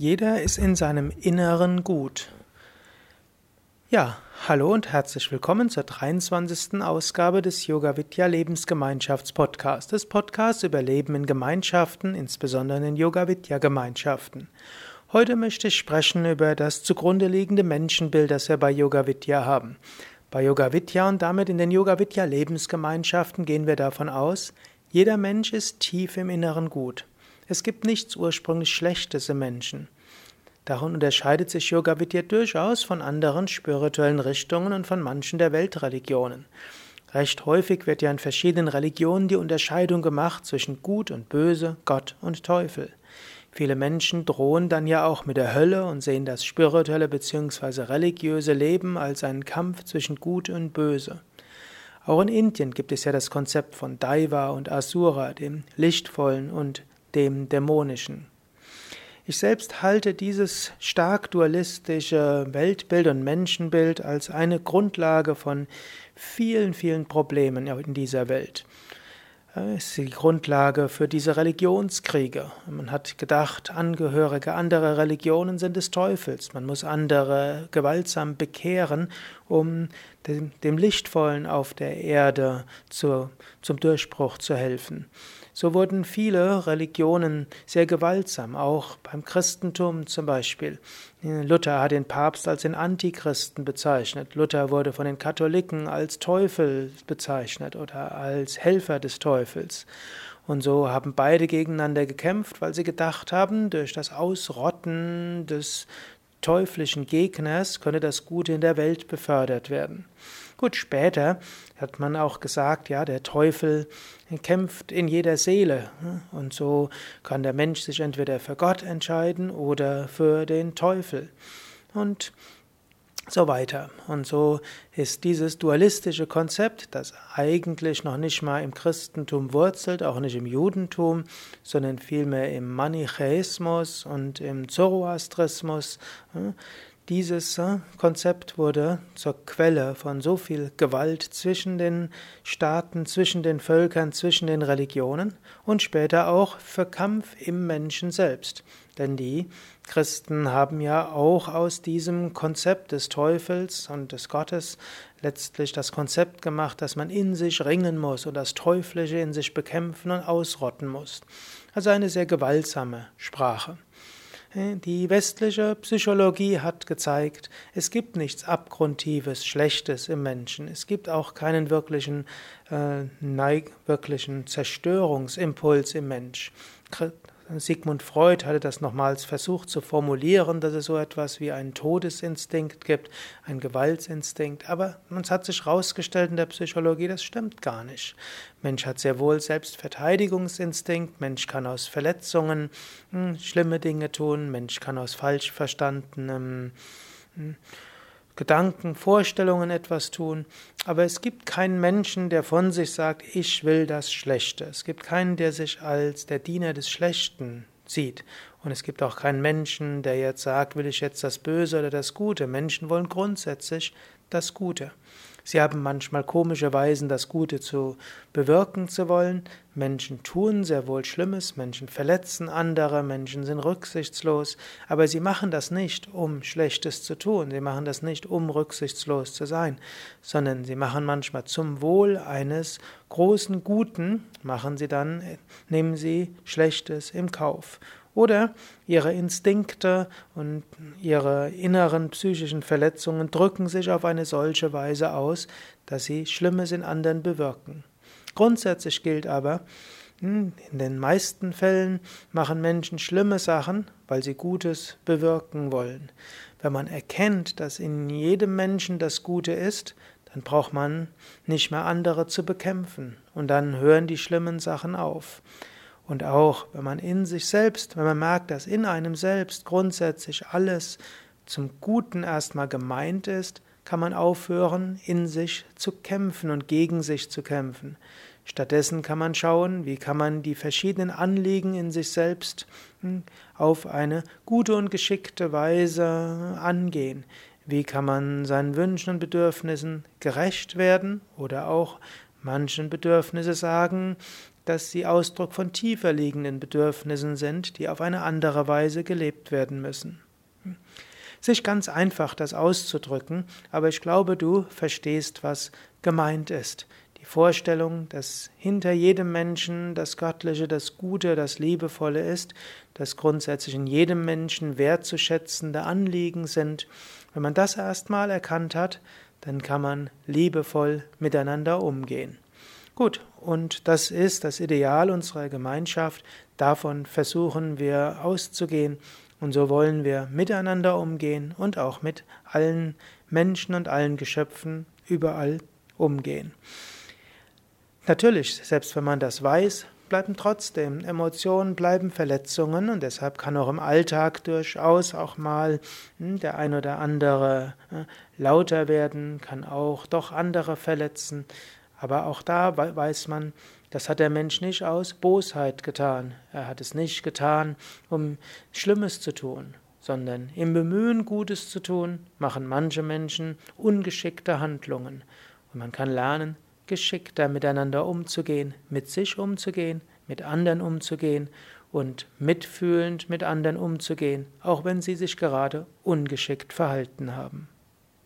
Jeder ist in seinem Inneren gut. Ja, hallo und herzlich willkommen zur 23. Ausgabe des Yoga Vidya Lebensgemeinschaftspodcasts, des Podcasts über Leben in Gemeinschaften, insbesondere in Yoga Vidya Gemeinschaften. Heute möchte ich sprechen über das zugrunde liegende Menschenbild, das wir bei Yoga Vidya haben. Bei Yoga Vidya und damit in den Yoga Vidya Lebensgemeinschaften gehen wir davon aus, jeder Mensch ist tief im Inneren gut. Es gibt nichts ursprünglich Schlechtes im Menschen. Darin unterscheidet sich Yoga Vidya durchaus von anderen spirituellen Richtungen und von manchen der Weltreligionen. Recht häufig wird ja in verschiedenen Religionen die Unterscheidung gemacht zwischen Gut und Böse, Gott und Teufel. Viele Menschen drohen dann ja auch mit der Hölle und sehen das spirituelle bzw. religiöse Leben als einen Kampf zwischen Gut und Böse. Auch in Indien gibt es ja das Konzept von Daiva und Asura, dem Lichtvollen und dem Dämonischen. Ich selbst halte dieses stark dualistische Weltbild und Menschenbild als eine Grundlage von vielen, vielen Problemen in dieser Welt. Es ist die Grundlage für diese Religionskriege. Man hat gedacht, Angehörige anderer Religionen sind des Teufels. Man muss andere gewaltsam bekehren, um dem, Lichtvollen auf der Erde zu, zum Durchbruch zu helfen. So wurden viele Religionen sehr gewaltsam, auch beim Christentum zum Beispiel. Luther hat den Papst als den Antichristen bezeichnet. Luther wurde von den Katholiken als Teufel bezeichnet oder als Helfer des Teufels. Und so haben beide gegeneinander gekämpft, weil sie gedacht haben, durch das Ausrotten des teuflischen Gegners könne das Gute in der Welt befördert werden. Gut, später hat man auch gesagt, ja, der Teufel kämpft in jeder Seele. Und so kann der Mensch sich entweder für Gott entscheiden oder für den Teufel. Und so weiter. Und so ist dieses dualistische Konzept, das eigentlich noch nicht mal im Christentum wurzelt, auch nicht im Judentum, sondern vielmehr im Manichäismus und im Zoroastrismus, dieses äh, Konzept wurde zur Quelle von so viel Gewalt zwischen den Staaten, zwischen den Völkern, zwischen den Religionen und später auch für Kampf im Menschen selbst. Denn die Christen haben ja auch aus diesem Konzept des Teufels und des Gottes letztlich das Konzept gemacht, dass man in sich ringen muss und das Teuflische in sich bekämpfen und ausrotten muss. Also eine sehr gewaltsame Sprache. Die westliche Psychologie hat gezeigt, es gibt nichts Abgrundtiefes, Schlechtes im Menschen. Es gibt auch keinen wirklichen, äh, wirklichen Zerstörungsimpuls im Mensch. Sigmund Freud hatte das nochmals versucht zu formulieren, dass es so etwas wie einen Todesinstinkt gibt, einen Gewaltsinstinkt. Aber es hat sich herausgestellt in der Psychologie, das stimmt gar nicht. Mensch hat sehr wohl Selbstverteidigungsinstinkt, Mensch kann aus Verletzungen hm, schlimme Dinge tun, Mensch kann aus falsch verstandenem hm, Gedanken, Vorstellungen etwas tun, aber es gibt keinen Menschen, der von sich sagt, ich will das Schlechte. Es gibt keinen, der sich als der Diener des Schlechten sieht. Und es gibt auch keinen Menschen, der jetzt sagt, will ich jetzt das Böse oder das Gute. Menschen wollen grundsätzlich das Gute. Sie haben manchmal komische Weisen, das Gute zu bewirken zu wollen. Menschen tun sehr wohl Schlimmes, Menschen verletzen andere, Menschen sind rücksichtslos, aber sie machen das nicht, um Schlechtes zu tun, sie machen das nicht, um rücksichtslos zu sein, sondern sie machen manchmal zum Wohl eines großen Guten, machen sie dann, nehmen sie Schlechtes im Kauf oder ihre Instinkte und ihre inneren psychischen Verletzungen drücken sich auf eine solche Weise aus, dass sie Schlimmes in anderen bewirken. Grundsätzlich gilt aber, hm, in den meisten Fällen machen Menschen schlimme Sachen, weil sie Gutes bewirken wollen. Wenn man erkennt, dass in jedem Menschen das Gute ist, dann braucht man nicht mehr andere zu bekämpfen und dann hören die schlimmen Sachen auf. Und auch wenn man in sich selbst, wenn man merkt, dass in einem selbst grundsätzlich alles zum Guten erstmal gemeint ist, kann man aufhören, in sich zu kämpfen und gegen sich zu kämpfen. Stattdessen kann man schauen, wie kann man die verschiedenen Anliegen in sich selbst hm, auf eine gute und geschickte Weise angehen. Wie kann man seinen Wünschen und Bedürfnissen gerecht werden oder auch manchen Bedürfnisse sagen, dass sie Ausdruck von tiefer liegenden Bedürfnissen sind, die auf eine andere Weise gelebt werden müssen. Nicht ganz einfach, das auszudrücken, aber ich glaube, du verstehst, was gemeint ist. Die Vorstellung, dass hinter jedem Menschen das Göttliche, das Gute, das Liebevolle ist, dass grundsätzlich in jedem Menschen wertzuschätzende Anliegen sind. Wenn man das erstmal erkannt hat, dann kann man liebevoll miteinander umgehen. Gut, und das ist das Ideal unserer Gemeinschaft. Davon versuchen wir auszugehen. Und so wollen wir miteinander umgehen und auch mit allen Menschen und allen Geschöpfen überall umgehen. Natürlich, selbst wenn man das weiß, bleiben trotzdem Emotionen, bleiben Verletzungen und deshalb kann auch im Alltag durchaus auch mal hm, der ein oder andere hm, lauter werden, kann auch doch andere verletzen. Aber auch da weiß man, das hat der Mensch nicht aus Bosheit getan. Er hat es nicht getan, um Schlimmes zu tun, sondern im Bemühen, Gutes zu tun, machen manche Menschen ungeschickte Handlungen. Und man kann lernen, geschickter miteinander umzugehen, mit sich umzugehen, mit anderen umzugehen und mitfühlend mit anderen umzugehen, auch wenn sie sich gerade ungeschickt verhalten haben.